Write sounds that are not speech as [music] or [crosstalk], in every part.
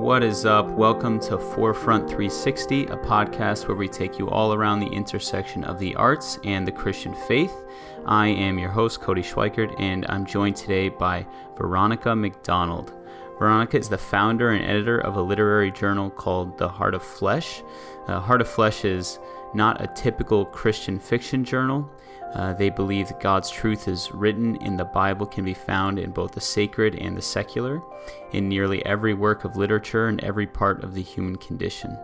What is up? Welcome to Forefront 360, a podcast where we take you all around the intersection of the arts and the Christian faith. I am your host, Cody Schweikert, and I'm joined today by Veronica McDonald. Veronica is the founder and editor of a literary journal called The Heart of Flesh. Uh, Heart of Flesh is not a typical Christian fiction journal. Uh, they believe that God's truth is written in the Bible can be found in both the sacred and the secular, in nearly every work of literature and every part of the human condition.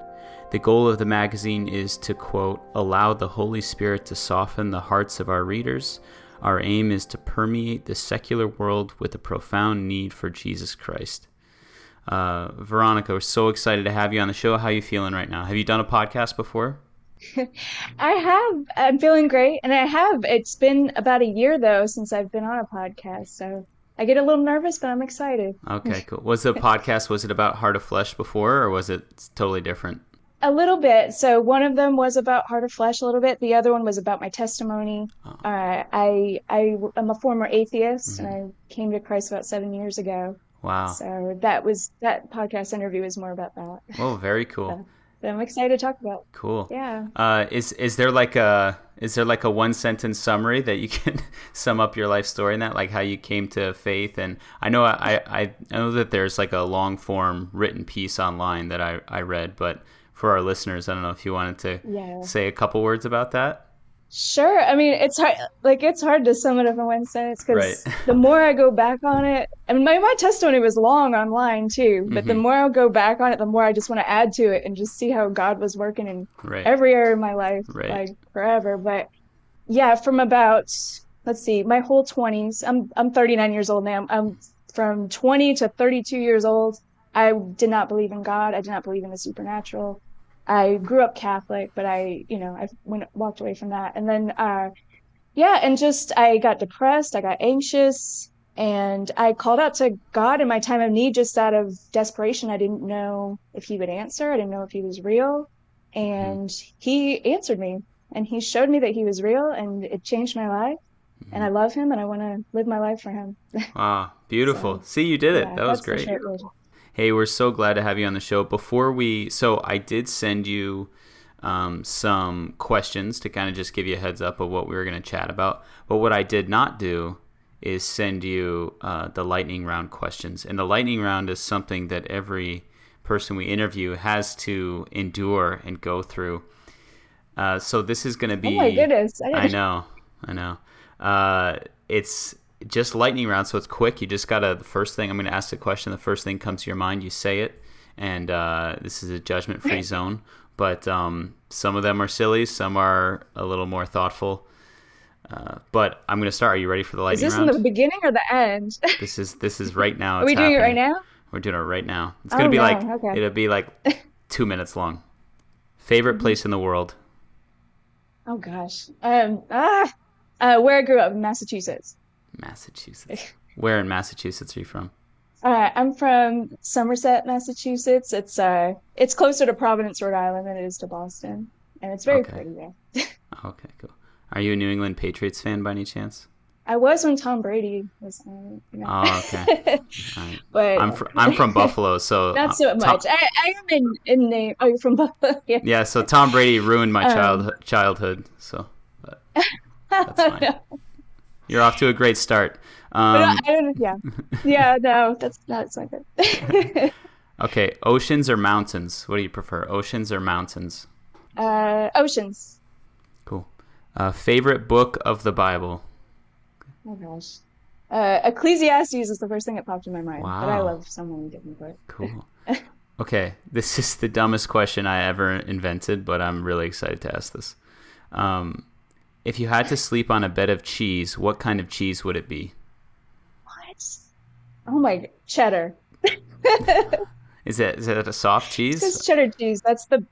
The goal of the magazine is to, quote, allow the Holy Spirit to soften the hearts of our readers. Our aim is to permeate the secular world with a profound need for Jesus Christ. Uh, Veronica, we're so excited to have you on the show. How are you feeling right now? Have you done a podcast before? [laughs] I have. I'm feeling great. And I have. It's been about a year, though, since I've been on a podcast. So I get a little nervous, but I'm excited. Okay, cool. Was the podcast, was it about Heart of Flesh before, or was it totally different? A little bit. So one of them was about Heart of Flesh a little bit. The other one was about my testimony. Oh. Uh, I I am a former atheist, mm-hmm. and I came to Christ about seven years ago. Wow. So that was that podcast interview was more about that. Oh, very [laughs] cool. So, that I'm excited to talk about. Cool. Yeah. Uh, is is there like a is there like a one sentence summary that you [laughs] can sum up your life story in that, like how you came to faith? And I know I, I, I know that there's like a long form written piece online that I, I read, but for our listeners, I don't know if you wanted to yeah. say a couple words about that. Sure. I mean, it's hard. Like it's hard to sum it up in one sentence because right. [laughs] the more I go back on it, I mean, my, my testimony was long online too. But mm-hmm. the more I go back on it, the more I just want to add to it and just see how God was working in right. every area of my life, right. like forever. But yeah, from about let's see, my whole twenties. I'm I'm 39 years old now. I'm from 20 to 32 years old. I did not believe in God. I did not believe in the supernatural. I grew up Catholic, but I, you know, I went walked away from that. And then, uh, yeah, and just I got depressed, I got anxious, and I called out to God in my time of need just out of desperation. I didn't know if He would answer. I didn't know if He was real, and He answered me, and He showed me that He was real, and it changed my life. And I love Him, and I want to live my life for Him. [laughs] ah, beautiful! so, See, you did it. Yeah, that was great. Hey, we're so glad to have you on the show. Before we, so I did send you um, some questions to kind of just give you a heads up of what we were going to chat about. But what I did not do is send you uh, the lightning round questions. And the lightning round is something that every person we interview has to endure and go through. Uh, so this is going to be. Oh my goodness! I, I know, I know. Uh, it's just lightning round, so it's quick. You just gotta the first thing I'm gonna ask the question. The first thing comes to your mind, you say it, and uh, this is a judgment free zone. But um, some of them are silly, some are a little more thoughtful. Uh, but I'm gonna start. Are you ready for the lightning round? Is this round? in the beginning or the end? [laughs] this is this is right now. are we doing happening. it right now? We're doing it right now. It's gonna oh, be no. like okay. it'll be like [laughs] two minutes long. Favorite mm-hmm. place in the world? Oh gosh, um, ah, uh, where I grew up, Massachusetts. Massachusetts. Where in Massachusetts are you from? Uh, I'm from Somerset, Massachusetts. It's uh, it's closer to Providence, Rhode Island than it is to Boston, and it's very okay. pretty there. [laughs] okay, cool. Are you a New England Patriots fan by any chance? I was when Tom Brady was. Uh, you know. Oh, okay. [laughs] right. But I'm fr- I'm from Buffalo, [laughs] so not so much. Tom... I, I am in in name. Oh, you're from Buffalo. yeah. yeah. So Tom Brady ruined my child um, childhood. So, but that's fine. You're off to a great start. Um, yeah, yeah, no, that's that's not good. [laughs] okay, oceans or mountains? What do you prefer, oceans or mountains? Uh, oceans. Cool. Uh, favorite book of the Bible? Oh gosh, uh, Ecclesiastes is the first thing that popped in my mind. Wow. But I love so many different books. Cool. [laughs] okay, this is the dumbest question I ever invented, but I'm really excited to ask this. Um, if you had to sleep on a bed of cheese, what kind of cheese would it be? What? Oh my cheddar. [laughs] is it is it a soft cheese? It's cheddar cheese. That's the.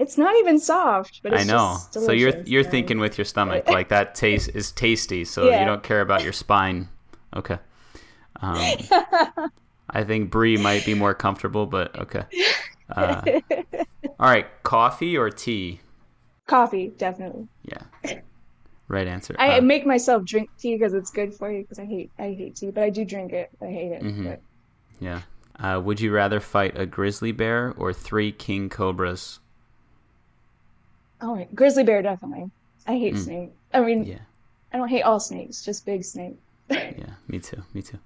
It's not even soft, but I know. so you're you're right? thinking with your stomach [laughs] like that taste is tasty, so yeah. you don't care about your spine. Okay. Um, [laughs] I think Brie might be more comfortable, but okay. Uh, all right, coffee or tea? Coffee, definitely. Yeah. Right answer. I uh, make myself drink tea because it's good for you. Because I hate I hate tea, but I do drink it. I hate it. Mm-hmm. Yeah. Uh, would you rather fight a grizzly bear or three king cobras? Oh, grizzly bear definitely. I hate mm. snakes. I mean, yeah. I don't hate all snakes, just big snakes. [laughs] yeah, me too. Me too.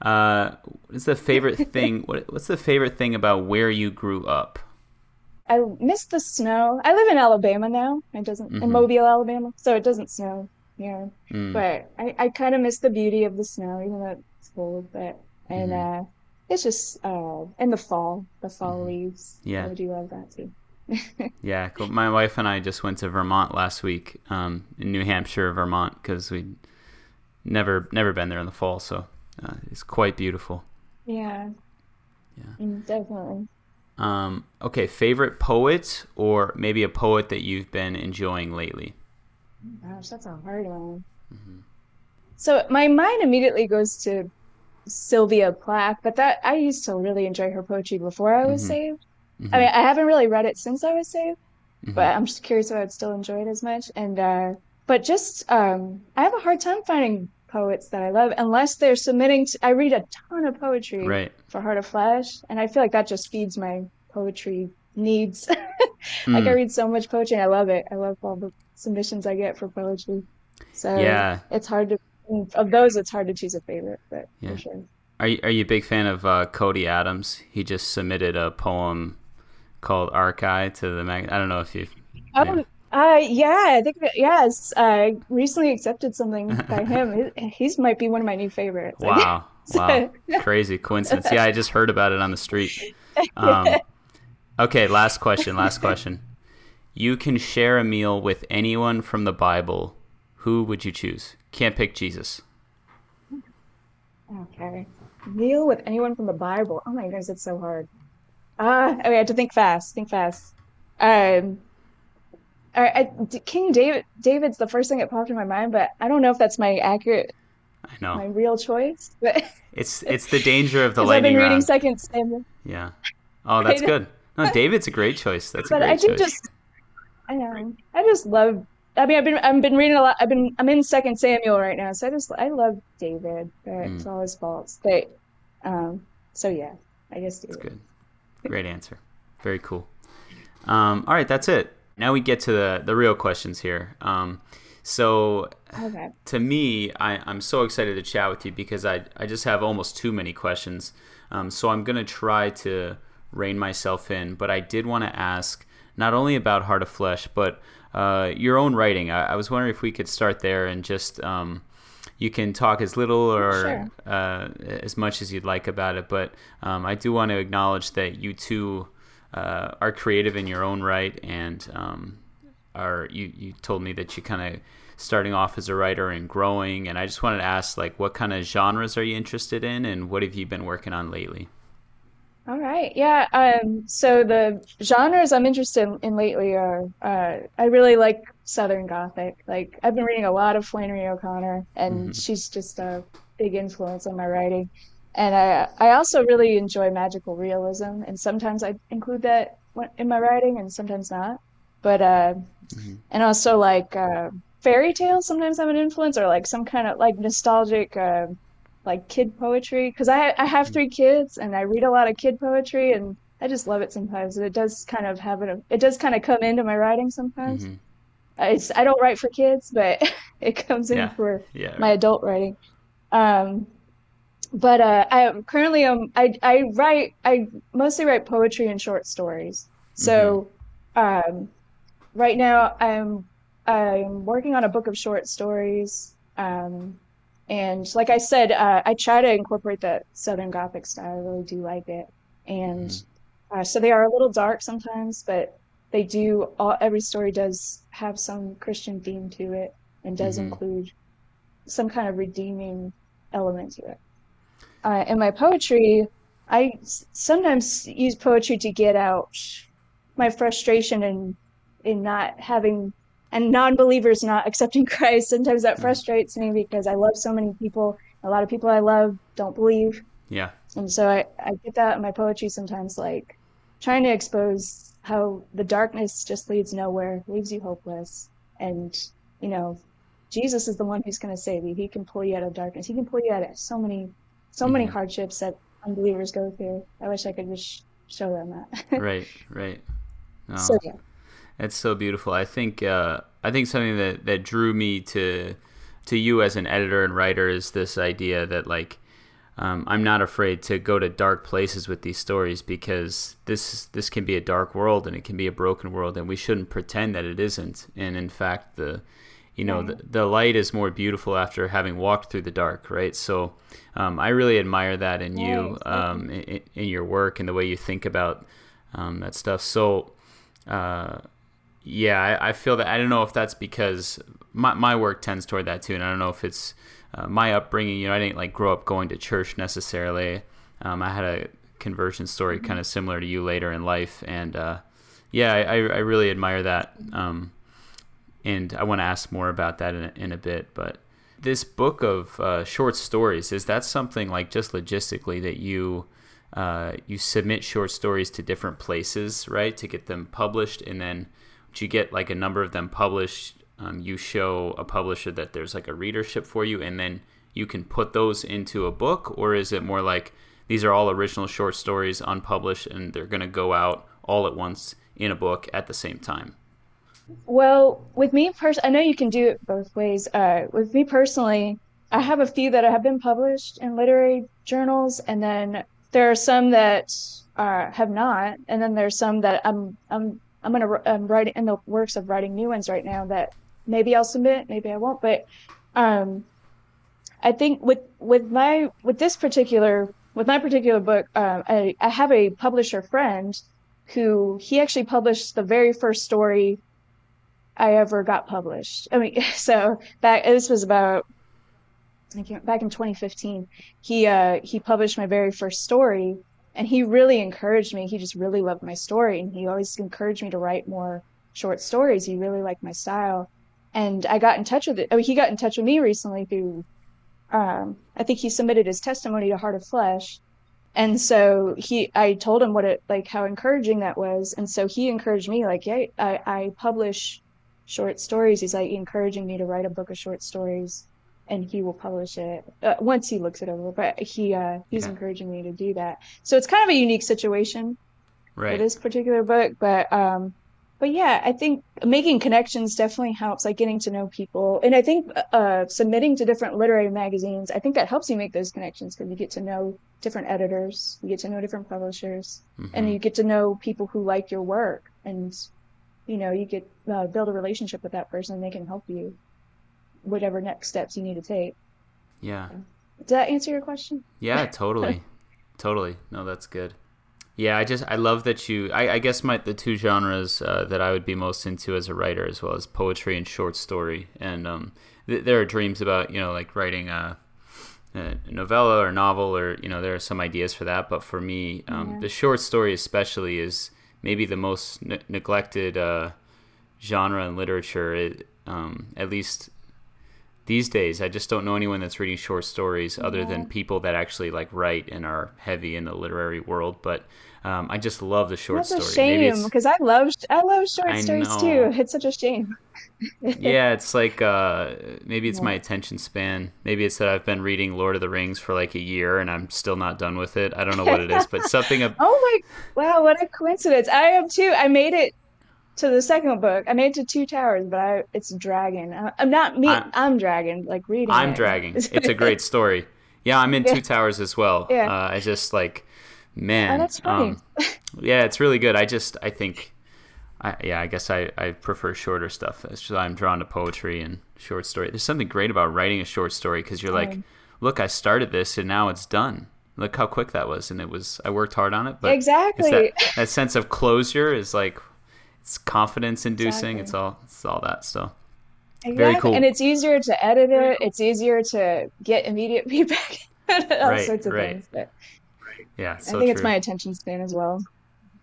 Uh, what's the favorite [laughs] thing? What, what's the favorite thing about where you grew up? I miss the snow. I live in Alabama now. It doesn't mm-hmm. in Mobile, Alabama, so it doesn't snow here. Mm. But I, I kind of miss the beauty of the snow, even though it's cold. But and mm-hmm. uh, it's just uh, in the fall, the fall mm-hmm. leaves. Yeah, I do love that too. [laughs] yeah, cool. my wife and I just went to Vermont last week, um, in New Hampshire, Vermont, because we'd never never been there in the fall, so uh, it's quite beautiful. Yeah. Yeah. Mm, definitely. Um, okay, favorite poet or maybe a poet that you've been enjoying lately? Gosh, that's a hard one. Mm-hmm. So my mind immediately goes to Sylvia Plath, but that I used to really enjoy her poetry before I was mm-hmm. saved. Mm-hmm. I mean, I haven't really read it since I was saved, mm-hmm. but I'm just curious if I'd still enjoy it as much. And uh, but just um, I have a hard time finding poets that I love unless they're submitting. To, I read a ton of poetry right. for Heart of Flesh, and I feel like that just feeds my poetry needs. mm. [laughs] Like I hmm. read so much poetry, and I love it. I love all the submissions I get for poetry. So yeah, it's hard to of those. It's hard to choose a favorite, but yeah. for sure. Are you, are you a big fan of uh, Cody Adams? He just submitted a poem called Archive to the mag. I don't know if you. Oh, uh, yeah, I think yes. I recently accepted something by [laughs] him. He's might be one of my new favorites. Wow, wow, [laughs] crazy coincidence. Yeah, I just heard about it on the street. [laughs] Um, okay, last question. Last question. You can share a meal with anyone from the Bible. Who would you choose? Can't pick Jesus. Okay, meal with anyone from the Bible. Oh my goodness, it's so hard. Uh, okay, I have to think fast. Think fast. Um I, King David David's the first thing that popped in my mind, but I don't know if that's my accurate. I know my real choice, but [laughs] it's it's the danger of the lightning I've been reading round. Second Samuel. Yeah. Oh, that's [laughs] good. No, David's a great choice. That's a but great I think choice. just I know I just love. I mean, I've been I've been reading a lot. I've been I'm in Second Samuel right now, so I just I love David. But mm. It's all his faults. But um, so yeah, I guess David. That's good. Great answer. Very cool. Um, all right, that's it now we get to the the real questions here. Um, so okay. to me, I, I'm so excited to chat with you because I I just have almost too many questions. Um, so I'm gonna try to rein myself in, but I did want to ask not only about Heart of Flesh, but uh, your own writing. I, I, was wondering if we could start there and just um, you can talk as little or sure. uh, as much as you'd like about it. But um, I do want to acknowledge that you too uh, are creative in your own right, and um, are you you told me that you kind of starting off as a writer and growing, and I just wanted to ask like what kind of genres are you interested in, and what have you been working on lately? All right, yeah. Um, so the genres I'm interested in lately are uh, I really like Southern Gothic. Like I've been reading a lot of Flannery O'Connor, and mm-hmm. she's just a big influence on my writing and I I also really enjoy magical realism, and sometimes I include that in my writing, and sometimes not. But uh, mm-hmm. and also like uh, fairy tales. Sometimes I'm an influence, or like some kind of like nostalgic. Uh, like kid poetry because I I have mm-hmm. three kids and I read a lot of kid poetry and I just love it sometimes. And it does kind of have it. It does kind of come into my writing sometimes. Mm-hmm. It's I don't write for kids, but [laughs] it comes in yeah. for yeah, my adult writing. Um, but uh, I currently um I I write I mostly write poetry and short stories. So mm-hmm. um, right now I'm I'm working on a book of short stories. Um, and like I said, uh, I try to incorporate that Southern Gothic style. I really do like it. And mm-hmm. uh, so they are a little dark sometimes, but they do all every story does have some Christian theme to it and does mm-hmm. include some kind of redeeming element to it uh, in my poetry, I sometimes use poetry to get out my frustration in in not having and non-believers not [laughs] accepting Christ. Sometimes that mm. frustrates me because I love so many people. A lot of people I love don't believe. Yeah. And so I, I get that in my poetry sometimes, like trying to expose how the darkness just leads nowhere, leaves you hopeless. And, you know, Jesus is the one who's going to save you. He can pull you out of darkness. He can pull you out of so many so many mm-hmm. hardships that unbelievers go through. I wish I could just show them that. [laughs] right, right. Oh, so yeah, it's so beautiful. I think uh, I think something that that drew me to to you as an editor and writer is this idea that like um, I'm not afraid to go to dark places with these stories because this this can be a dark world and it can be a broken world and we shouldn't pretend that it isn't. And in fact, the you know the, the light is more beautiful after having walked through the dark, right? So um, I really admire that in you, um, in, in, your work and the way you think about um, that stuff. So. Uh, yeah, I, I, feel that I don't know if that's because my, my work tends toward that too, and I don't know if it's uh, my upbringing, you know, I didn't like grow up going to church necessarily. Um, I had a conversion story mm-hmm. kind of similar to you later in life, and uh, yeah, I, I really admire that. And I want to ask more about that in a, in a bit. But this book of uh, short stories is that something like just logistically that you uh, you submit short stories to different places, right, to get them published, and then you get like a number of them published um, you show a publisher that there's like a readership for you and then you can put those into a book or is it more like these are all original short stories unpublished and they're going to go out all at once in a book at the same time well with me pers- i know you can do it both ways uh, with me personally i have a few that have been published in literary journals and then there are some that uh, have not and then there's some that i'm i'm i'm gonna i'm writing in the works of writing new ones right now that maybe I'll submit, maybe I won't. But um, I think with with my with this particular with my particular book, uh, I, I have a publisher friend who he actually published the very first story I ever got published. I mean, [laughs] so back this was about back in 2015. He uh, he published my very first story, and he really encouraged me. He just really loved my story, and he always encouraged me to write more short stories. He really liked my style, and I got in touch with it. I mean, he got in touch with me recently through. Um, I think he submitted his testimony to Heart of Flesh, and so he, I told him what it like, how encouraging that was, and so he encouraged me, like, yeah, I, I publish short stories. He's like encouraging me to write a book of short stories, and he will publish it uh, once he looks it over. But he, uh, he's encouraging me to do that. So it's kind of a unique situation right. for this particular book, but um, but yeah, I think making connections definitely helps, like getting to know people. And I think uh, submitting to different literary magazines, I think that helps you make those connections because you get to know different editors, you get to know different publishers, mm-hmm. and you get to know people who like your work. And, you know, you could uh, build a relationship with that person they can help you whatever next steps you need to take. Yeah. Did that answer your question? Yeah, [laughs] totally. totally. No, that's good. Yeah, I just I love that you. I, I guess my the two genres uh, that I would be most into as a writer, as well as poetry and short story, and um, th- there are dreams about you know like writing a, a, novella or novel, or you know there are some ideas for that. But for me, um, yeah. the short story especially is maybe the most ne- neglected uh, genre in literature. It, um, at least these days i just don't know anyone that's reading short stories yeah. other than people that actually like write and are heavy in the literary world but um, i just love the short that's story a shame because i love i love short I stories know. too it's such a shame yeah it's like uh, maybe it's yeah. my attention span maybe it's that i've been reading lord of the rings for like a year and i'm still not done with it i don't know what it is but something of [laughs] oh my wow what a coincidence i am too i made it to the second book. I made it to Two Towers, but I it's dragging. I'm not me. I'm, I'm dragging. Like reading. I'm it. dragging. It's a [laughs] great story. Yeah, I'm in yeah. Two Towers as well. Yeah. Uh, I just like, man. Oh, that's funny. Um, yeah, it's really good. I just I think, I, yeah, I guess I I prefer shorter stuff. That's just I'm drawn to poetry and short story. There's something great about writing a short story because you're like, look, I started this and now it's done look how quick that was and it was i worked hard on it but exactly that, that, sense of closure is like it's confidence inducing. Exactly. It's all it's all that stuff. Exactly. Very cool. And it's easier to edit it. Cool. It's easier to get immediate [laughs] feedback. all right, sorts of right. things. But yeah, so I think true. it's my attention span as well.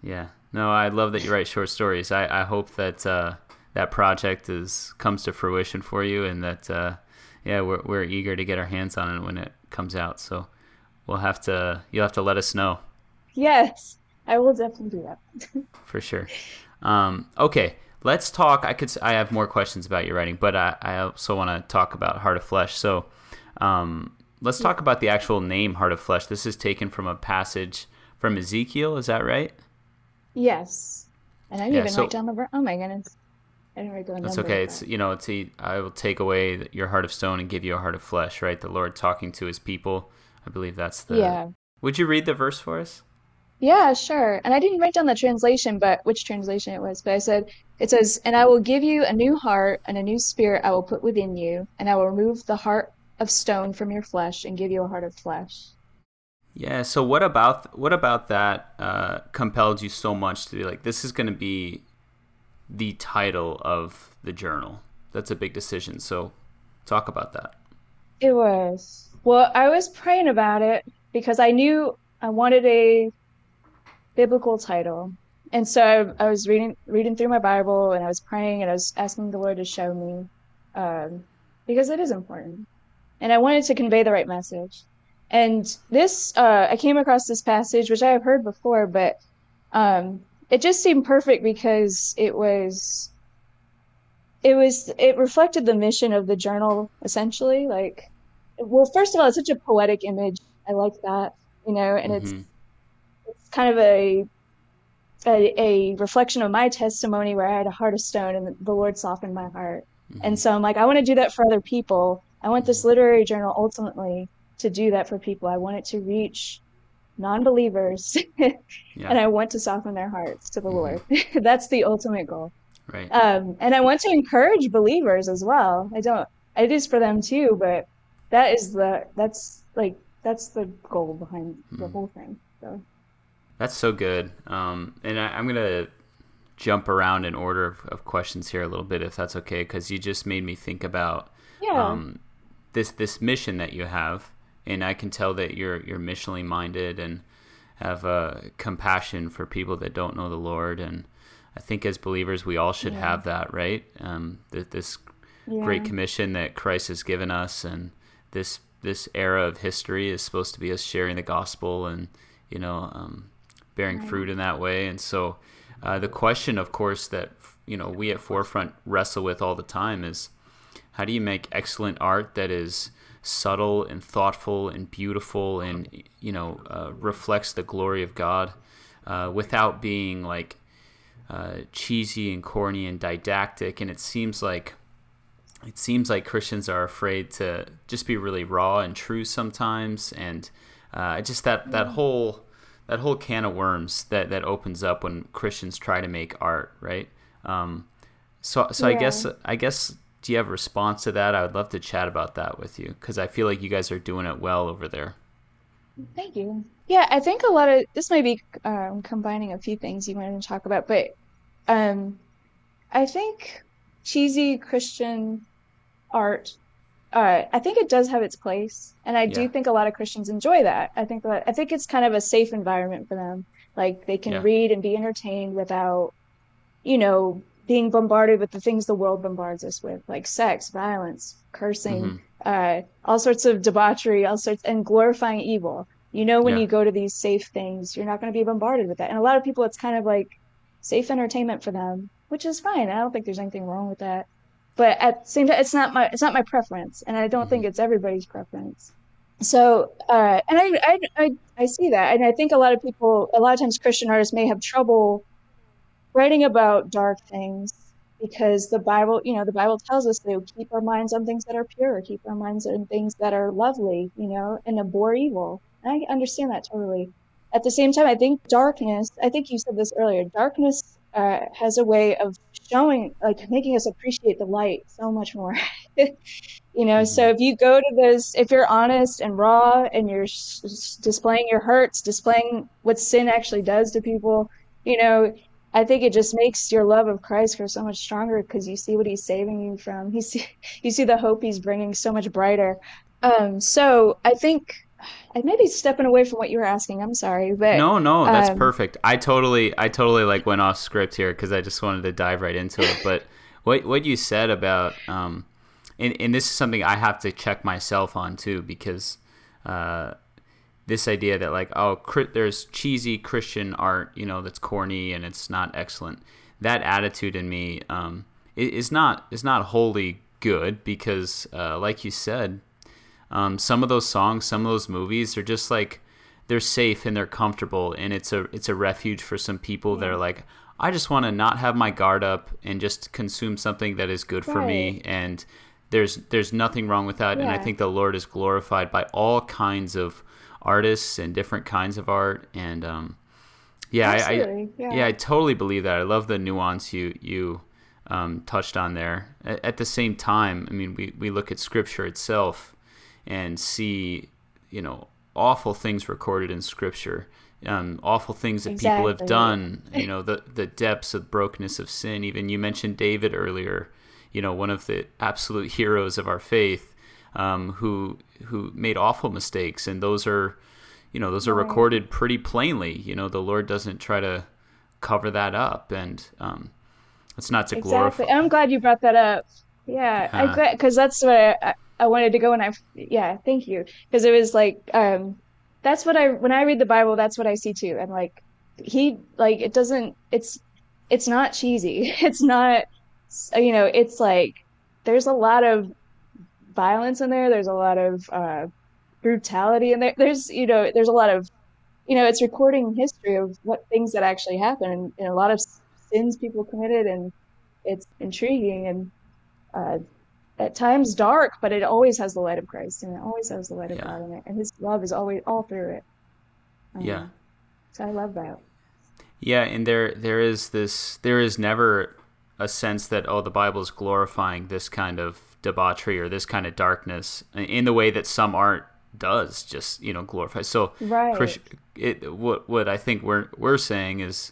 Yeah. No, I love that you write short stories. I, I hope that uh, that project is comes to fruition for you, and that uh, yeah, we're we're eager to get our hands on it when it comes out. So we'll have to you'll have to let us know. Yes, I will definitely do that. [laughs] for sure. Um, okay, let's talk. I could. I have more questions about your writing, but I, I also want to talk about Heart of Flesh. So, um, let's talk about the actual name Heart of Flesh. This is taken from a passage from Ezekiel. Is that right? Yes. And I didn't yeah, even so, write down the. Oh my goodness. I didn't write down. That's okay. It's you know, it's a, I will take away your heart of stone and give you a heart of flesh. Right, the Lord talking to His people. I believe that's the. Yeah. Would you read the verse for us? Yeah, sure. And I didn't write down the translation, but which translation it was. But I said, it says, And I will give you a new heart, and a new spirit I will put within you, and I will remove the heart of stone from your flesh and give you a heart of flesh. Yeah. So what about what about that uh, compelled you so much to be like, this is going to be the title of the journal? That's a big decision. So talk about that. It was. Well, I was praying about it because I knew I wanted a biblical title. And so I, I was reading reading through my Bible and I was praying and I was asking the Lord to show me um, because it is important. And I wanted to convey the right message. And this, uh, I came across this passage, which I have heard before, but um, it just seemed perfect because it was, it was, it reflected the mission of the journal essentially. Like, well, first of all, it's such a poetic image. I like that, you know, and mm-hmm. it's it's kind of a, a, a reflection of my testimony where I had a heart of stone and the Lord softened my heart. Mm-hmm. And so I'm like, I want to do that for other people. I want this mm-hmm. literary journal ultimately to do that for people. I want it to reach non-believers [laughs] yeah. and I want to soften their hearts to the mm-hmm. Lord. [laughs] That's the ultimate goal. Right. Um, and I want to encourage believers as well. I don't, it is for them too, but that is the, that's like, that's the goal behind the mm. whole thing. So. That's so good. Um, and I, am going to jump around in order of, of, questions here a little bit, if that's okay, because you just made me think about yeah. um, this this mission that you have, and I can tell that you're you're missionally minded and have a compassion for people that don't know the Lord. And I think as believers, we all should yeah. have that, right? Um, th- this yeah. great commission that Christ has given us, and this this era of history is supposed to be us sharing the gospel and you know um, bearing right. fruit in that way. And so, uh, the question, of course, that you know we at Forefront wrestle with all the time is how do you make excellent art that is subtle and thoughtful and beautiful and you know uh, reflects the glory of God uh, without being like uh, cheesy and corny and didactic. And it seems like it seems like Christians are afraid to just be really raw and true sometimes, and uh, just that that whole that whole can of worms that that opens up when Christians try to make art, right? Um, so so yeah. I guess I guess do you have a response to that? I would love to chat about that with you because I feel like you guys are doing it well over there. Thank you. Yeah, I think a lot of this may be um, combining a few things you wanted to talk about, but um, I think cheesy Christian art uh, I think it does have its place, and I yeah. do think a lot of Christians enjoy that. I think that I think it's kind of a safe environment for them. Like they can yeah. read and be entertained without, you know, being bombarded with the things the world bombards us with, like sex, violence, cursing, mm-hmm. uh, all sorts of debauchery, all sorts, and glorifying evil. You know, when yeah. you go to these safe things, you're not going to be bombarded with that. And a lot of people, it's kind of like safe entertainment for them, which is fine. I don't think there's anything wrong with that but at the same time it's not my it's not my preference and i don't think mm-hmm. it's everybody's preference so uh, and I, I, I i see that and i think a lot of people a lot of times christian artists may have trouble writing about dark things because the bible you know the bible tells us to keep our minds on things that are pure keep our minds on things that are lovely you know and abhor evil and i understand that totally at the same time i think darkness i think you said this earlier darkness uh, has a way of showing, like making us appreciate the light so much more. [laughs] you know, so mm-hmm. if you go to this, if you're honest and raw and you're displaying your hurts, displaying what sin actually does to people, you know, I think it just makes your love of Christ grow so much stronger because you see what He's saving you from. [laughs] You see, you see the hope He's bringing so much brighter. Um, so I think I may be stepping away from what you were asking. I'm sorry, but no, no, that's um, perfect. I totally, I totally like went off script here because I just wanted to dive right into it. But [laughs] what what you said about, um, and, and this is something I have to check myself on too because, uh, this idea that like oh there's cheesy Christian art you know that's corny and it's not excellent. That attitude in me um, is not is not wholly good because, uh, like you said, um, some of those songs, some of those movies are just like they're safe and they're comfortable, and it's a it's a refuge for some people yeah. that are like, I just want to not have my guard up and just consume something that is good right. for me and there's there's nothing wrong with that yeah. and I think the Lord is glorified by all kinds of artists and different kinds of art and um, yeah, I, I yeah. yeah. I totally believe that. I love the nuance you you um, touched on there. At, at, the same time, I mean, we, we look at Scripture itself and see, you know, awful things recorded in Scripture, um, awful things that exactly. people have done. [laughs] You know, the the depths of brokenness of sin. Even you mentioned David earlier. You know, one of the absolute [laughs] heroes of our faith, um, who who made awful mistakes, and those are you know those are recorded pretty plainly. You know the lord doesn't try to cover that up. And um it's not to exactly. glorify i'm glad you brought that up. Yeah uh, i because that's what I, I wanted to go and i yeah thank you. Because it was like um that's what i when i read the bible that's what i see too. And like he like it doesn't it's it's not cheesy. [laughs] It's not you know it's like there's a lot of violence in there. There's a lot of uh brutality and there, there's you know there's a lot of you know it's recording history of what things that actually happened and, a lot of sins people committed and it's intriguing and uh, at times dark but it always has the light of christ and it always has the light of yeah. god in it and his love is always all through it. Um, yeah. So i love that. Yeah and there there is this there is never a sense that oh the bible is glorifying this kind of debauchery or this kind of darkness in the way that some art does just you know glorify. So right. It, what what I think we're we're saying is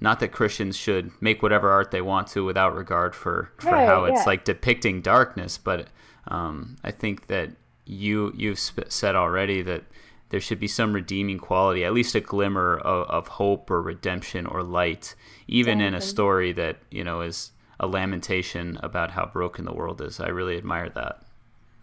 not that Christians should make whatever art they want to without regard for for right, how it's yeah. like depicting darkness, but um, I think that you you've said already that there should be some redeeming quality, at least a glimmer of, of hope or redemption or light, even exactly. in a story that you know is a lamentation about how broken the world is. I really admire that.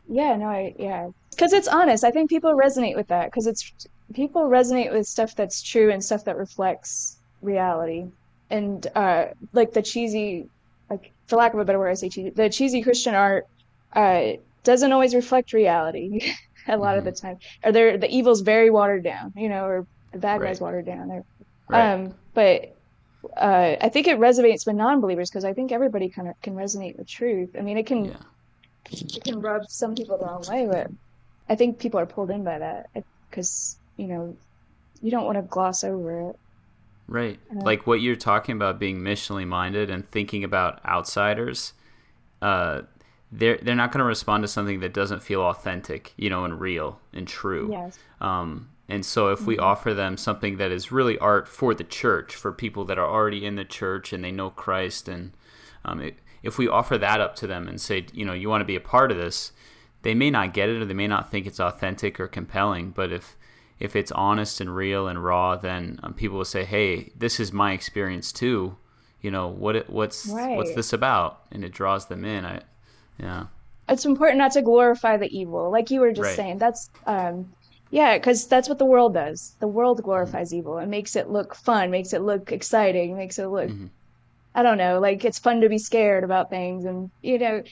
Yeah, no, I yeah, because it's honest. I think people resonate with that because it's people resonate with stuff that's true and stuff that reflects reality. And uh, like the cheesy, like for lack of a better word, I say cheesy. The cheesy Christian art uh, doesn't always reflect reality. [laughs] a lot mm-hmm. of the time, or they're the evil's very watered down, you know, or the bad right. guys watered down. There, right. um, but uh, I think it resonates with non-believers because I think everybody kind of can resonate with truth. I mean, it can yeah. it can rub some people the wrong way, but I think people are pulled in by that because you know you don't want to gloss over it. Right, like what you're talking about being missionally minded and thinking about outsiders. Uh, they're they're not going to respond to something that doesn't feel authentic, you know, and real and true. Yes. Um, and so if we mm-hmm. offer them something that is really art for the church, for people that are already in the church and they know Christ, and um, it, if we offer that up to them and say, you know, you want to be a part of this, they may not get it or they may not think it's authentic or compelling. But if if it's honest and real and raw, then um, people will say, "Hey, this is my experience too." You know what? what's right. what's this about? And it draws them in. I, yeah. It's important not to glorify the evil, like you were just right. saying. That's um, yeah, because that's what the world does. The world glorifies mm-hmm. evil and makes it look fun, makes it look exciting, makes it look. Mm-hmm. I don't know, like it's fun to be scared about things, and you know,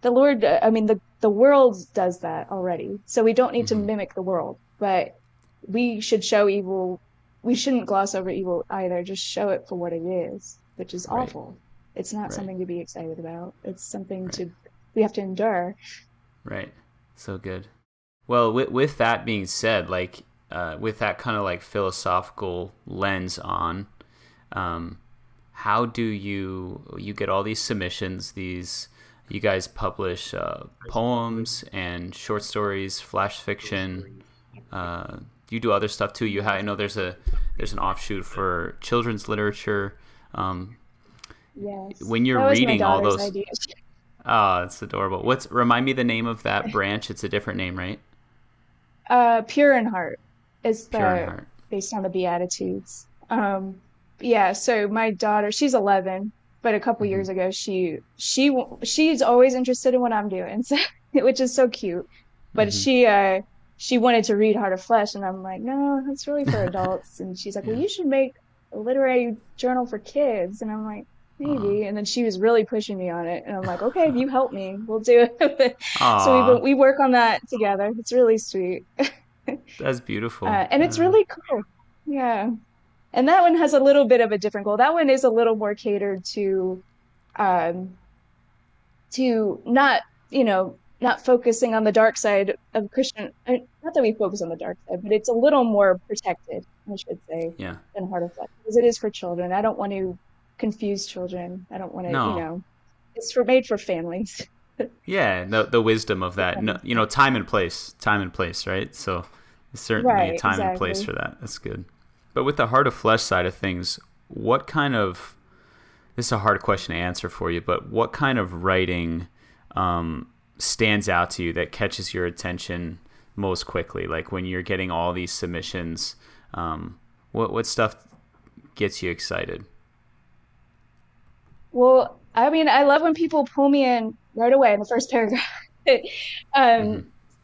the Lord, I mean, the, the world does that already. So we don't need mm-hmm. to mimic the world, but we should show evil. We shouldn't gloss over evil either. Just show it for what it is, which is right. awful. It's not right. something to be excited about. It's something right. to, we have to endure. Right. So good. Well, with, with that being said, like, uh, with that kind of like philosophical lens on, um, how do you you get all these submissions, these you guys publish uh, poems and short stories, flash fiction. Uh, you do other stuff too. You have, I know there's a there's an offshoot for children's literature. Um, yes. When you're reading all those, idea. oh, it's adorable. What's remind me the name of that branch? It's a different name, right? Uh, Pure in Heart is the heart. based on the Beatitudes. Um, yeah. So my daughter, she's 11 but a couple mm-hmm. years ago she she she's always interested in what i'm doing [laughs] so which is so cute but mm-hmm. she uh she wanted to read heart of flesh and i'm like no that's really for [laughs] adults and she's like yeah. well you should make a literary journal for kids and i'm like maybe. And then she was really pushing me on it, and I'm like, okay, if you help me, we'll do it. [laughs] so we we work on that together. It's really sweet. [laughs] That's beautiful, uh, and it's really cool. Yeah, and that one has a little bit of a different goal. That one is a little more catered to, um, to not you know not focusing on the dark side of Christian. Not that we focus on the dark side, but it's a little more protected, I should say, yeah. than Heart of Flesh because it is for children. I don't want to confuse children. I don't want to, no. you know, it's for made for families. [laughs] yeah, the the wisdom of that, no, you know, time and place, time and place, right? So certainly right, a time exactly. and place for that. That's good. But with the Heart of Flesh side of things, what kind of this is a hard question to answer for you, but what kind of writing um, stands out to you that catches your attention most quickly? Like when you're getting all these submissions, um, what what stuff gets you excited? Well, I mean, I love when people pull me in right away in the first paragraph. [laughs] um, mm-hmm.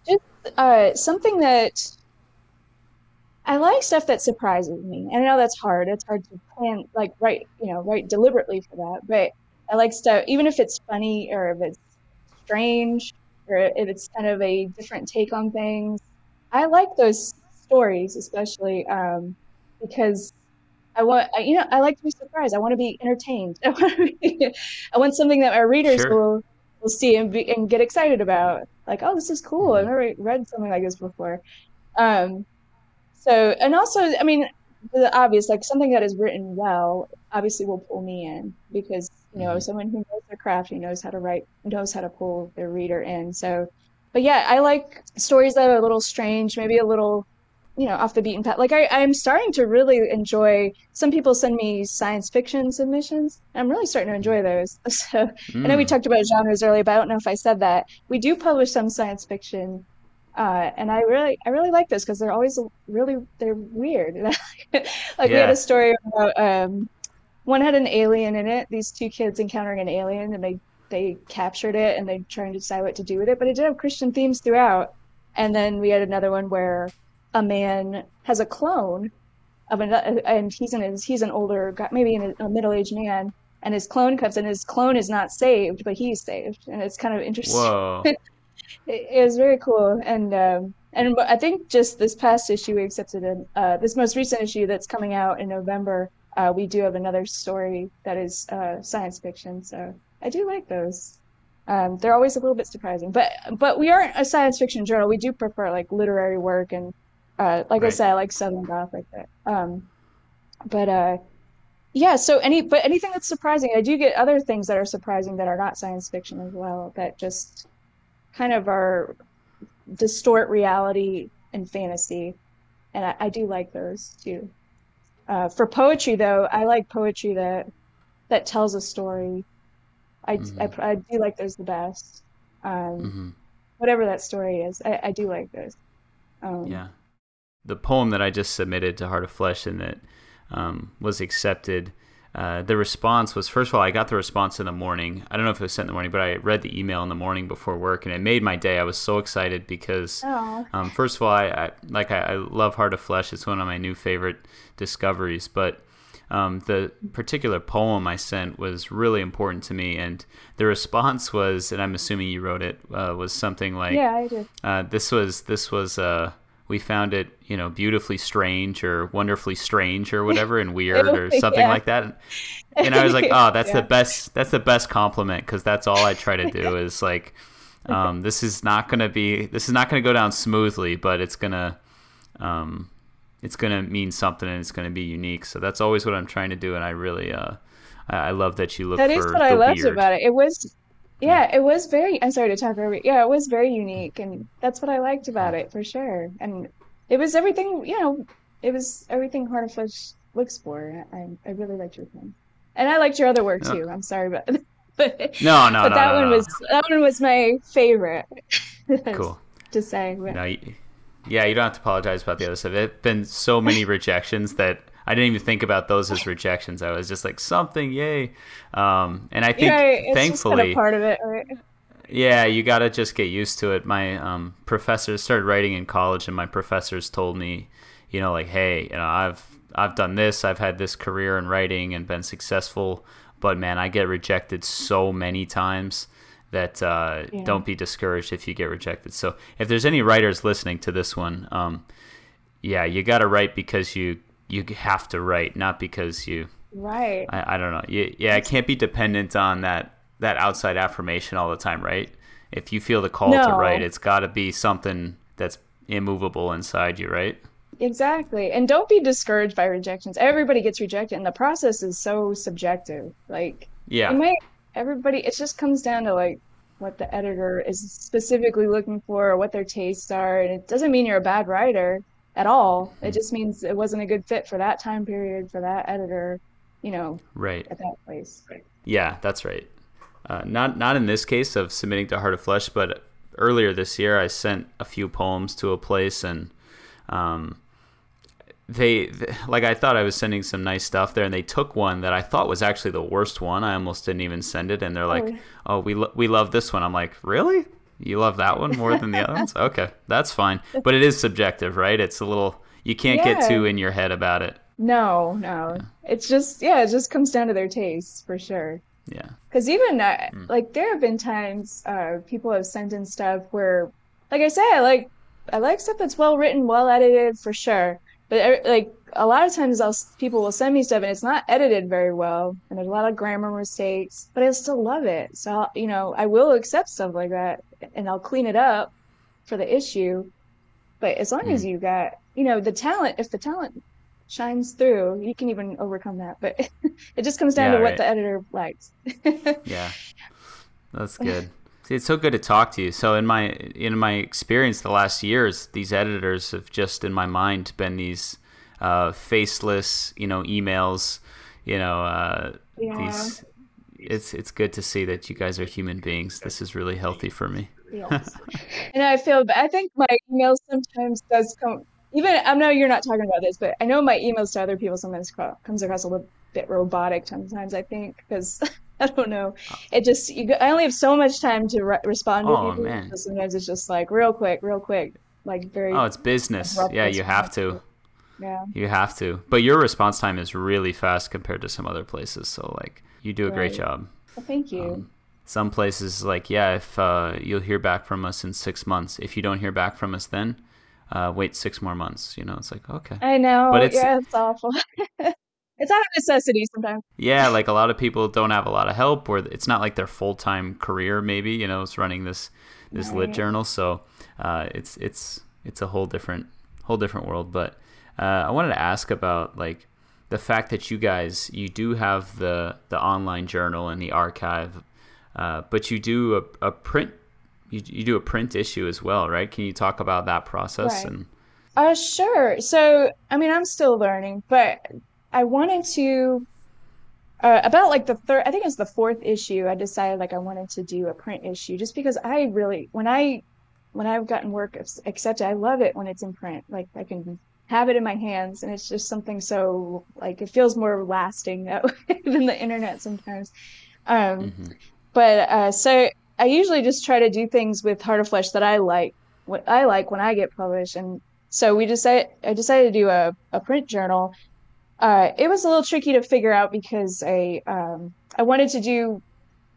Just uh, something that I like stuff that surprises me. And I know that's hard. It's hard to plan, like, write, you know, write deliberately for that. But I like stuff, even if it's funny or if it's strange or if it's kind of a different take on things. I like those stories, especially um, because I want, I, you know, I like to be surprised. I want to be entertained. [laughs] I want, to be, I want something that my readers sure. will will see and be and get excited about. Like, oh, this is cool. I've mm-hmm. never read something like this before. Um, so, and also, I mean, the obvious, like something that is written well, obviously will pull me in because you know mm-hmm. someone who knows their craft, who knows how to write, knows how to pull their reader in. So, but yeah, I like stories that are a little strange, maybe a little you know off the beaten path. Like I, i'm starting to really enjoy some people send me science fiction submissions. I'm really starting to enjoy those. [laughs] So mm. i know we mm. talked about genres earlier but i don't know if i said that. We do publish some science fiction uh, and i really i really like this because they're always really they're weird. [laughs] Like yeah. we had a story about um, one had an alien in it. These two kids encountering an alien and they they captured it and they're trying to decide what to do with it but it did have christian themes throughout. And then we had another one where a man has a clone of an, and he's in his, he's an older guy, maybe a middle-aged man, and his clone comes and his clone is not saved, but he's saved, and it's kind of interesting. Whoa. [laughs] it, it, was very cool, and um, and I think just this past issue we accepted in uh, this most recent issue that's coming out in November. Uh, we do have another story that is uh, science fiction, so I do like those. Um, they're always a little bit surprising, but but we aren't a science fiction journal. We do prefer like literary work and uh, like right. I said, I like Southern Gothic. Um, but uh, yeah. So any but anything that's surprising, I do get other things that are surprising that are not science fiction as well. That just kind of are distort reality and fantasy, and I, I do like those too. Uh, for poetry, though, I like poetry that that tells a story. I, mm-hmm. I, I, do like those the best. Um, mm-hmm. Whatever that story is, I, I do like those. Um, yeah the poem that I just submitted to Heart of Flesh and that um, was accepted. Uh, the response was first of all, I got the response in the morning. I don't know if it was sent in the morning, but I read the email in the morning before work, and it made my day. I was so excited because, um, first of all, I, I like I, I, love Heart of Flesh. It's one of my new favorite discoveries. But um, the particular poem I sent was really important to me, and the response was, and I'm assuming you wrote it, uh, was something like, "Yeah, I did." Uh, this was this was. Uh, we found it, you know, beautifully strange or wonderfully strange or [laughs] whatever, and weird or something yeah. like that. And I was like, oh, [laughs] that's yeah. the best. That's the best compliment because that's all I try to do [laughs] is like, um, this is not gonna be, this is not gonna go down smoothly, but it's gonna, um, it's gonna mean something and it's gonna be unique. So that's always what I'm trying to do, and I really, uh, I, I love that you look. That is what I loved weird. about it. It was yeah, it was very. I'm sorry to talk over. Yeah, it was very unique, and that's what I liked about it for sure. And it was everything. You know, it was everything Heart of Flesh looks for. I I really liked your thing, and I liked your other work too. I'm sorry, but [laughs] but no, no, but no, that no, one no. was that one was my favorite. [laughs] cool. [laughs] to say. But... No, yeah, you don't have to apologize about the other stuff. There've been so many rejections that I didn't even think about those as rejections. I was just like something, yay. Um, and I think thankfully kind of part of it, right? Yeah, you got to just get used to it. My um, professors started writing in college, and my professors told me, you know, like, hey, you know, I've I've done this, I've had this career in writing and been successful, but man, I get rejected so many times that uh, yeah. don't be discouraged if you get rejected. So if there's any writers listening to this one, um, yeah, you got to write because you you have to write, not because you. Right. I, I don't know. You, yeah, it can't be dependent on that that outside affirmation all the time, right? If you feel the call no. to write, it's got to be something that's immovable inside you, right? Exactly. And don't be discouraged by rejections. Everybody gets rejected and the process is so subjective. Like Yeah. Might, everybody it just comes down to like what the editor is specifically looking for or what their tastes are and it doesn't mean you're a bad writer at all. It mm-hmm. just means it wasn't a good fit for that time period for that editor, you know, right at that place. Yeah, that's right. Uh, not not in this case of submitting to Heart of Flesh, but earlier this year I sent a few poems to a place and um, they, they, like I thought I was sending some nice stuff there, and they took one that I thought was actually the worst one. I almost didn't even send it, and they're like, "Oh, oh we lo- we love this one." I'm like, "Really? You love that one more than the other ones? [laughs] Okay, that's fine." But it is subjective, right? It's a little you can't yeah. get too in your head about it. No, no, yeah. it's just yeah, it just comes down to their tastes for sure. Yeah. Because even uh, mm. like there have been times uh, people have sent in stuff where, like I say, I like I like stuff that's well written, well edited for sure. But like a lot of times, I'll, people will send me stuff and it's not edited very well, and there's a lot of grammar mistakes. But I still love it, so I'll, you know I will accept stuff like that, and I'll clean it up for the issue. But as long mm. as you got you know the talent, if the talent shines through, you can even overcome that. But [laughs] it just comes down yeah, to what the editor likes. [laughs] yeah, that's good. See, it's so good to talk to you. So in my in my experience the last years, these editors have just in my mind been these uh, faceless, you know, emails. You know, uh, yeah. these. It's it's good to see that you guys are human beings. This is really healthy for me. yes. [laughs] and I feel, I think my email sometimes does come. Even I know you're not talking about this, but I know my emails to other people sometimes comes across a little bit robotic. Sometimes I think because [laughs] I don't know. It just you, I only have so much time to re- respond to oh, people. Man. So sometimes it's just like real quick, real quick, like very. Oh, it's business. Yeah, you have to. Yeah. You have to. But your response time is really fast compared to some other places. So like you do a right. great job. Well, thank you. Um, some places like yeah, if uh, you'll hear back from us in six months. If you don't hear back from us then, uh, wait six more months. You know, it's like okay. I know. But it's yeah, it's awful. [laughs] it's out of necessity sometimes. Yeah, like a lot of people don't have a lot of help, or it's not like their full time career. Maybe you know, it's running this this right. lit journal, so uh, it's it's it's a whole different whole different world. But uh, I wanted to ask about like the fact that you guys you do have the the online journal and the archive, uh, but you do a, a print you, you do a print issue as well, right? Can you talk about that process right. and? Uh, sure. So, I mean, I'm still learning, but I wanted to uh, about like the third i think it's the fourth issue i decided like i wanted to do a print issue just because i really when i when i've gotten work accepted i love it when it's in print like i can have it in my hands and it's just something so like it feels more lasting [laughs] that way than the internet sometimes um, mm-hmm. but uh, so i usually just try to do things with heart of flesh that i like what i like when i get published and so we decided i decided to do a, a print journal uh, it was a little tricky to figure out because I um, I wanted to do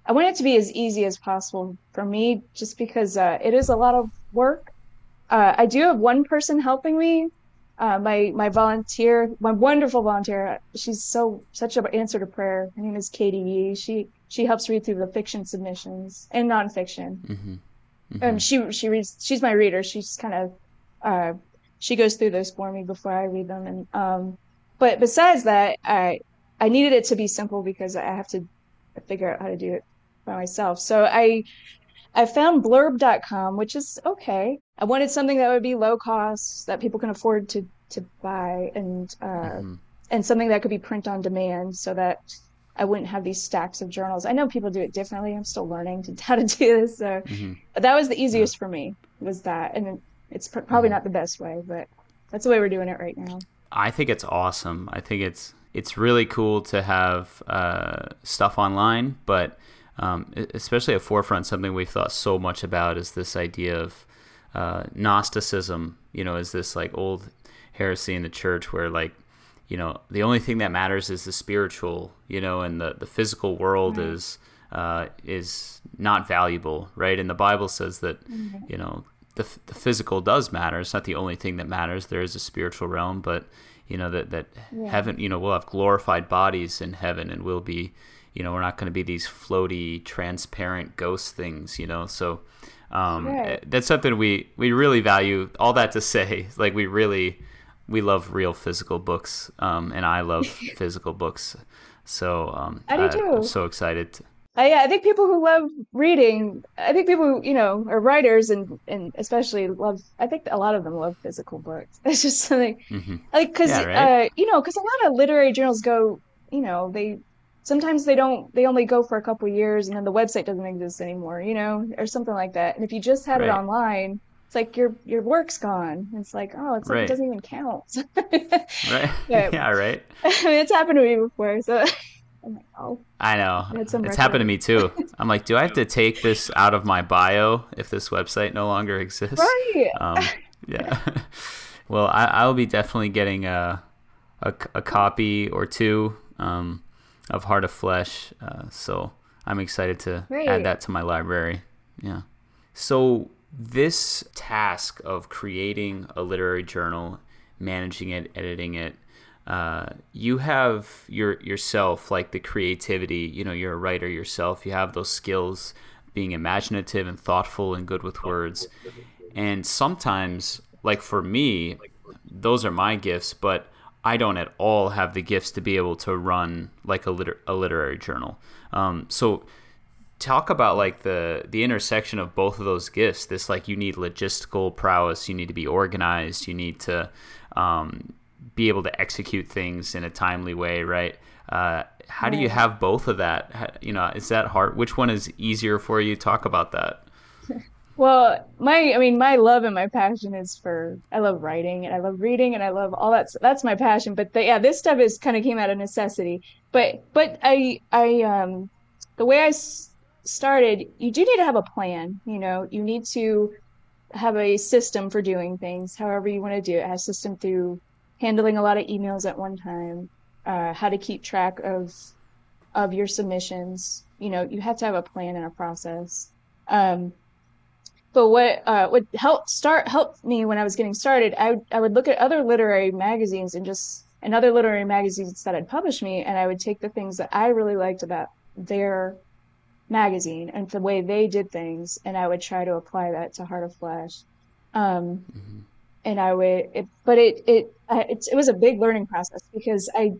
I wanted it to be as easy as possible for me, just because uh, it is a lot of work. Uh, I do have one person helping me, uh, my my volunteer, my wonderful volunteer. She's so such an answer to prayer. Her name is Katie Yee. She she helps read through the fiction submissions and nonfiction. Mm-hmm. Mm-hmm. Um, she she reads. She's my reader. She's kind of uh, she goes through those for me before I read them, and um, but besides that, I I needed it to be simple because I have to figure out how to do it by myself. So I I found blurb.com, which is okay. I wanted something that would be low cost that people can afford to to buy and uh, mm-hmm. and something that could be print on demand so that I wouldn't have these stacks of journals. I know people do it differently. I'm still learning to, [laughs] how to do this. So mm-hmm. that was the easiest yeah. for me was that. And it's pr- probably mm-hmm. not the best way, but that's the way we're doing it right now. I think it's awesome. I think it's it's really cool to have uh, stuff online, but um, especially at forefront, something we've thought so much about is this idea of uh, Gnosticism. You know, is this like old heresy in the church where like you know the only thing that matters is the spiritual you know and the the physical world right. is uh, is not valuable right and the bible says that mm-hmm. you know the, the physical does matter it's not the only thing that matters there is a spiritual realm but you know that that yeah. heaven you know we'll have glorified bodies in heaven and we'll be you know we're not going to be these floaty transparent ghost things you know so um, right. that's something we we really value all that to say [laughs] like we really we love real physical books, um, and I love [laughs] physical books. So um, I do too. I'm so excited. To... Uh, yeah, I think people who love reading, I think people who, you know, are writers and, and especially love, I think a lot of them love physical books. [laughs] It's just something mm-hmm. like, because, yeah, right? uh, you know, because a lot of literary journals go, you know, they sometimes they don't, they only go for a couple years and then the website doesn't exist anymore, you know, or something like that. And if you just had right. it online, it's like your your work's gone. It's like, oh, it's like right. it doesn't even count. [laughs] right. [laughs] Yeah. [laughs] yeah, right. I mean, it's happened to me before, so I'm like, oh. I know. It's happened to me too. I'm like, do I have to take this out of my bio if this website no longer exists? Right. Um, yeah. well, I, I'll be definitely getting a a, a copy or two um, of Heart of Flesh. Uh, so I'm excited to right. add that to my library. Yeah. So this task of creating a literary journal, managing it, editing it, uh, you have your yourself like the creativity. You know, you're a writer yourself. You have those skills, being imaginative and thoughtful and good with words. And sometimes, like for me, those are my gifts, but I don't at all have the gifts to be able to run like a, liter- a literary journal. Um, so talk about like the the intersection of both of those gifts this like you need logistical prowess you need to be organized you need to um, be able to execute things in a timely way right? Uh, how do you have both of that? You know is that hard? Which one is easier for you? Talk about that well my i mean my love and my passion is for i love writing and i love reading and i love all that that's my passion but the, yeah this stuff is kind of came out of necessity but but i i um the way i started, you do need to have a plan. You know, you need to have a system for doing things, however you want to do it. Have a system through handling a lot of emails at one time, uh, how to keep track of of your submissions. You know, you have to have a plan and a process. Um, but what uh, would help start helped me when I was getting started, I I would look at other literary magazines and just and other literary magazines that had published me, and I would take the things that I really liked about their magazine and the way they did things, and I would try to apply that to Heart of Flesh. Um, mm-hmm. And I would, it, but it it it, it was a big learning process because I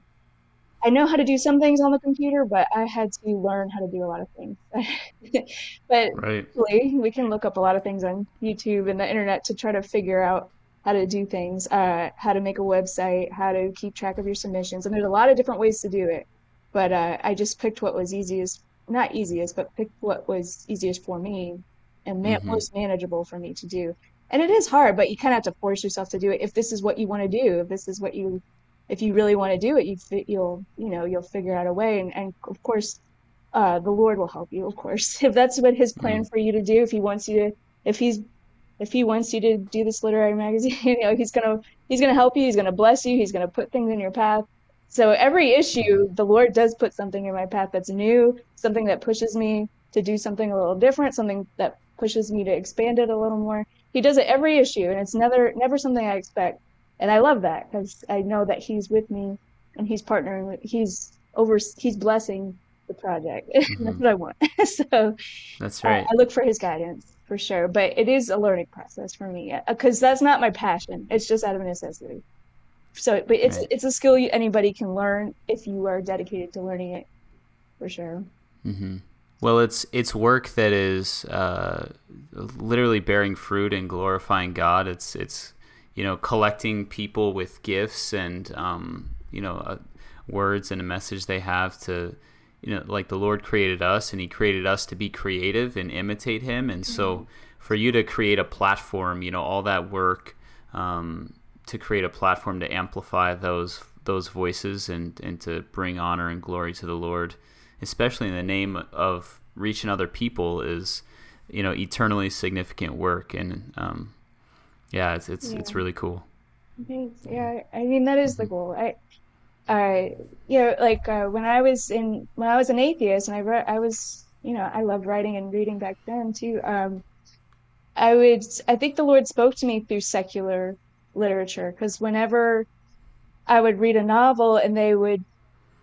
I know how to do some things on the computer, but I had to learn how to do a lot of things. [laughs] but right. we can look up a lot of things on YouTube and the internet to try to figure out how to do things, uh, how to make a website, how to keep track of your submissions. And there's a lot of different ways to do it. But uh, I just picked what was easiest not easiest, but picked what was easiest for me and ma- mm-hmm. most manageable for me to do. And it is hard, but you kind of have to force yourself to do it. If this is what you want to do, if this is what you, if you really want to do it, you you'll you know you'll figure out a way. And and of course, uh, the Lord will help you. Of course, [laughs] if that's what His plan mm-hmm. for you to do, if He wants you to, if He's if he wants you to do this literary magazine, [laughs] you know, he's gonna he's gonna help you. He's gonna bless you. He's gonna put things in your path. So every issue, the Lord does put something in my path that's new, something that pushes me to do something a little different, something that pushes me to expand it a little more. He does it every issue, and it's never never something I expect. And I love that because I know that He's with me and He's partnering with He's over He's blessing the project. [laughs] Mm-hmm. that's what I want. [laughs] so that's right. Uh, I look for His guidance for sure, but it is a learning process for me because that's not my passion. It's just out of necessity so but it's right. it's a skill you, anybody can learn if you are dedicated to learning it for sure mm-hmm. well it's it's work that is uh, literally bearing fruit and glorifying god it's it's you know collecting people with gifts and um, you know uh, words and a message they have to you know like the lord created us and he created us to be creative and imitate him and mm-hmm. so for you to create a platform you know all that work um, to create a platform to amplify those those voices and and to bring honor and glory to the Lord, especially in the name of reaching other people, is you know eternally significant work and um, yeah, it's it's yeah. it's really cool. Thanks. Yeah, I mean that is the goal. I I, you know, like uh, when I was in when I was an atheist and I read, I was, you know, I loved writing and reading back then too. Um, I would, I think the Lord spoke to me through secular literature because whenever I would read a novel and they would,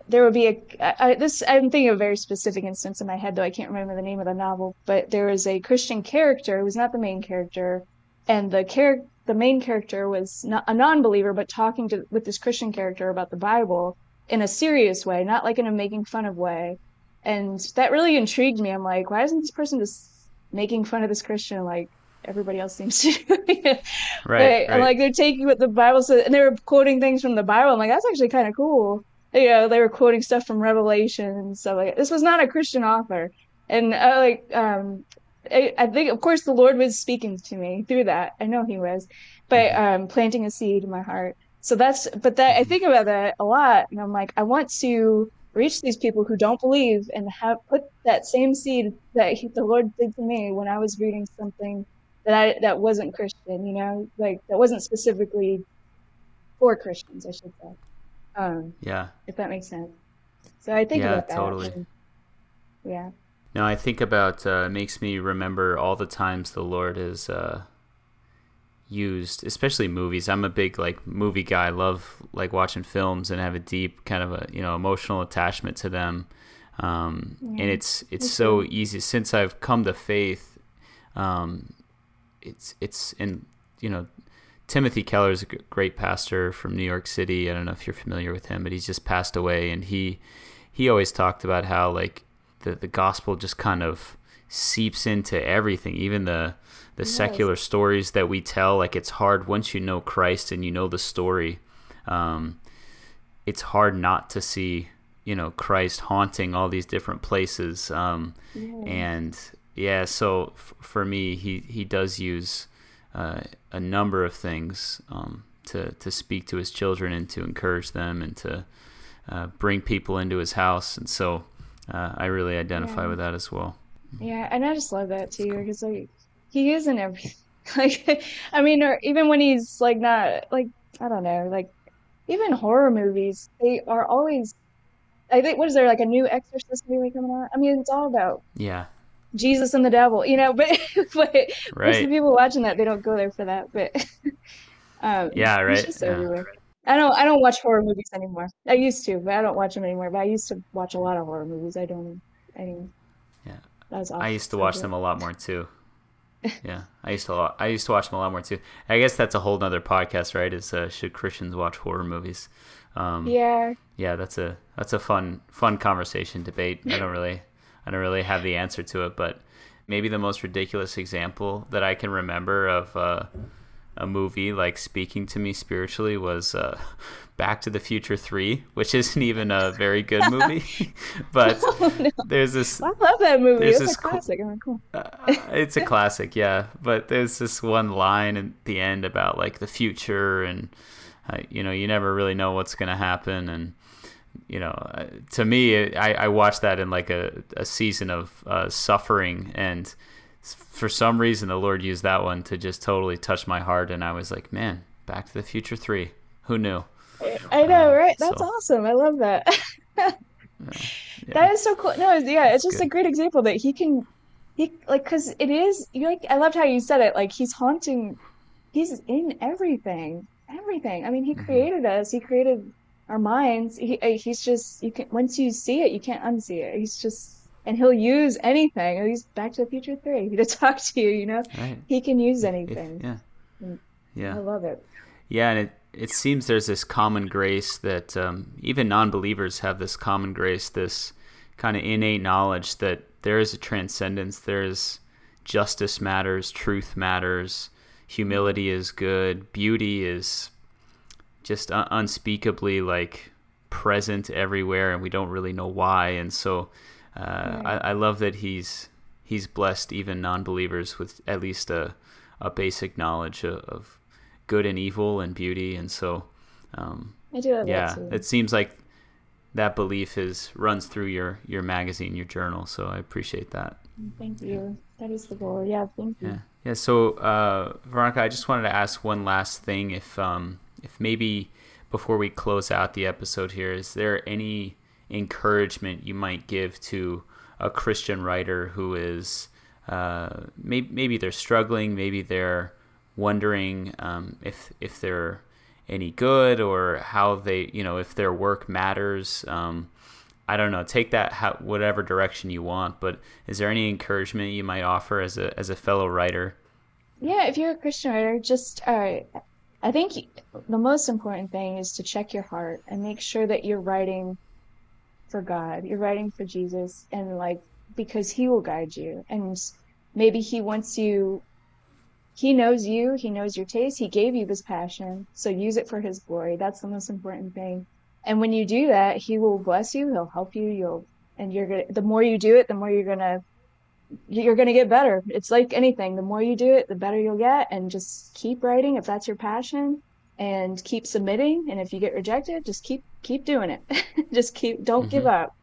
there would be a, I, this, I'm thinking of a very specific instance in my head, though I can't remember the name of the novel, but there was a Christian character who was not the main character. And the character, the main character was not a non-believer, but talking to, with this Christian character about the Bible in a serious way, not like in a making fun of way. And that really intrigued me. I'm like, why isn't this person just making fun of this Christian? Like, everybody else seems to. [laughs] right, right. Like they're taking what the Bible says, and they were quoting things from the Bible. I'm like, that's actually kind of cool. You know, they were quoting stuff from Revelation and stuff like. This was not a Christian author, and I like. um I, I think, of course, the Lord was speaking to me through that. I know He was, but mm-hmm. um, planting a seed in my heart. So that's, but that I mm-hmm. think about that a lot, and I'm like, I want to reach these people who don't believe and have put that same seed that he, the Lord did to me when I was reading something that I that wasn't Christian, you know, like that wasn't specifically for Christians, I should say. Um, yeah. If that makes sense. So I think yeah, about that. totally. And, yeah. No, I think about uh, makes me remember all the times the Lord has uh, used, especially movies. I'm a big like movie guy. I love like watching films and have a deep kind of a you know emotional attachment to them. Um, yeah. And it's it's so easy since I've come to faith. Um, it's it's in you know Timothy Keller is a great pastor from New York City. I don't know if you're familiar with him, but he's just passed away, and he he always talked about how like the the gospel just kind of seeps into everything, even the the yes. secular stories that we tell. Like it's hard once you know Christ and you know the story. Um, it's hard not to see you know Christ haunting all these different places. Um, And yeah, so f- for me, he he does use uh, a number of things um, to to speak to his children and to encourage them and to uh, bring people into his house, and so uh, I really identify yeah. with that as well. Yeah, and I just love that too because like he is in everything. [laughs] Like, I mean, or even when he's like not like I don't know, like even horror movies, they are always. I think what is there like a new Exorcist movie coming out? I mean, it's all about yeah Jesus and the devil, you know. [laughs] But but right. most of the people watching that they don't go there for that. But [laughs] um, yeah, right. It's yeah. everywhere. I don't I don't watch horror movies anymore. I used to, but I don't watch them anymore. But I used to watch a lot of horror movies. I don't. I mean, yeah, that was awesome. I used to watch them a lot more too. [laughs] yeah, I used to I used to watch them a lot more too. I guess that's a whole nother podcast, right? Is uh, should Christians watch horror movies? Um, yeah. Yeah, that's a that's a fun fun conversation debate. I don't really I don't really have the answer to it, but maybe the most ridiculous example that I can remember of uh, a movie like speaking to me spiritually was uh, [laughs] Back to the Future Three, which isn't even a very good movie, [laughs] [laughs] but oh, no. there's this. I love that movie. It's a classic. Oh, cool. uh, it's a classic, yeah. But there's this one line at the end about like the future and. Uh, you know, you never really know what's going to happen, and you know, uh, to me, I, I watched that in like a, a season of uh, suffering, and for some reason, the Lord used that one to just totally touch my heart, and I was like, man, Back to the Future Three, who knew? I know, right? That's so, awesome. I love that. yeah, [laughs] yeah. That is so cool. No, yeah, it's just good. a great example that he can, he like, cause it is. You like, I loved how you said it. Like he's haunting, he's in everything, everything. I mean, he mm-hmm. created us. He created our minds. He, uh, he's just you can once you see it, you can't unsee it. He's just and he'll use anything. He's Back to the Future Three [laughs] to talk to you. You know, right. he can use anything. yeah, yeah, I love it. Yeah, and it it seems there's this common grace that um, even non-believers have this common grace, this kind of innate knowledge that there is a transcendence. There's justice matters, truth matters, humility is good, beauty is just un- unspeakably like present everywhere, and we don't really know why. And so, uh, right. I, I love that he's he's blessed even non-believers with at least a a basic knowledge of, of good and evil and beauty. And so, um, I do yeah, it seems like that belief is runs through your your magazine, your journal. So I appreciate that. Thank you. That is the goal. Yeah, thank you. Yeah, yeah. So uh, Veronica, I just wanted to ask one last thing. If um, if maybe before we close out the episode here, is there any encouragement you might give to a Christian writer who is uh, maybe, maybe they're struggling, maybe they're wondering um, if if they're any good or how they you know if their work matters. Um, I don't know. Take that how, whatever direction you want. But is there any encouragement you might offer as a as a fellow writer? Yeah, if you're a Christian writer, just uh, I think the most important thing is to check your heart and make sure that you're writing for God. You're writing for Jesus, and like because He will guide you, and maybe He wants you. He knows you. He knows your taste. He gave you this passion, so use it for His glory. That's the most important thing and when you do that he will bless you he'll help you you'll and you're gonna the more you do it the more you're gonna you're gonna get better it's like anything the more you do it the better you'll get and just keep writing if that's your passion and keep submitting and if you get rejected just keep keep doing it. [laughs] Just keep don't mm-hmm. give up.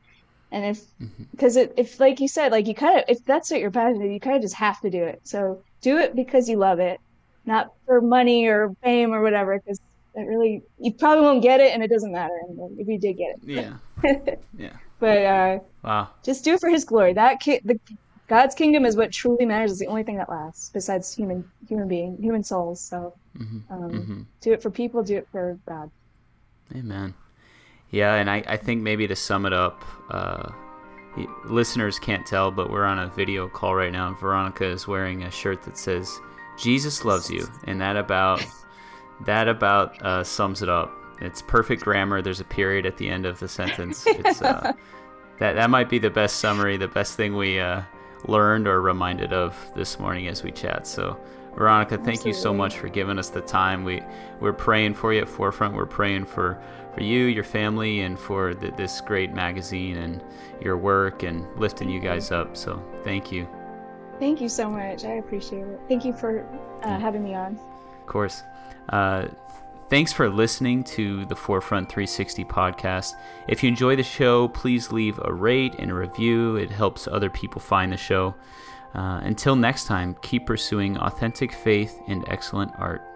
And if because mm-hmm. if like you said like you kind of if that's what you're passionate you kind of just have to do it. So do it because you love it not for money or fame or whatever because it really you probably won't get it and it doesn't matter if you did get it. Yeah. [laughs] Yeah. But uh wow. just do it for his glory. That ki- the god's kingdom is what truly matters. Is the only thing that lasts besides human human being human souls. So mm-hmm. Um, mm-hmm. do it for people do it for god amen yeah and i i think maybe to sum it up uh listeners can't tell but we're on a video call right now and veronica is wearing a shirt that says jesus loves you and that about that about uh, sums it up. It's perfect grammar. There's a period at the end of the sentence. It's, uh, [laughs] that that might be the best summary, the best thing we uh, learned or reminded of this morning as we chat. So, Veronica, thank Absolutely. you so much for giving us the time. We we're praying for you at Forefront. We're praying for for you, your family, and for the, this great magazine and your work and lifting you guys up. So, thank you. Thank you so much. I appreciate it. Thank you for uh, having me on. Of course. Uh, thanks for listening to the Forefront 360 podcast. If you enjoy the show, please leave a rate and a review. It helps other people find the show. Uh, until next time, keep pursuing authentic faith and excellent art.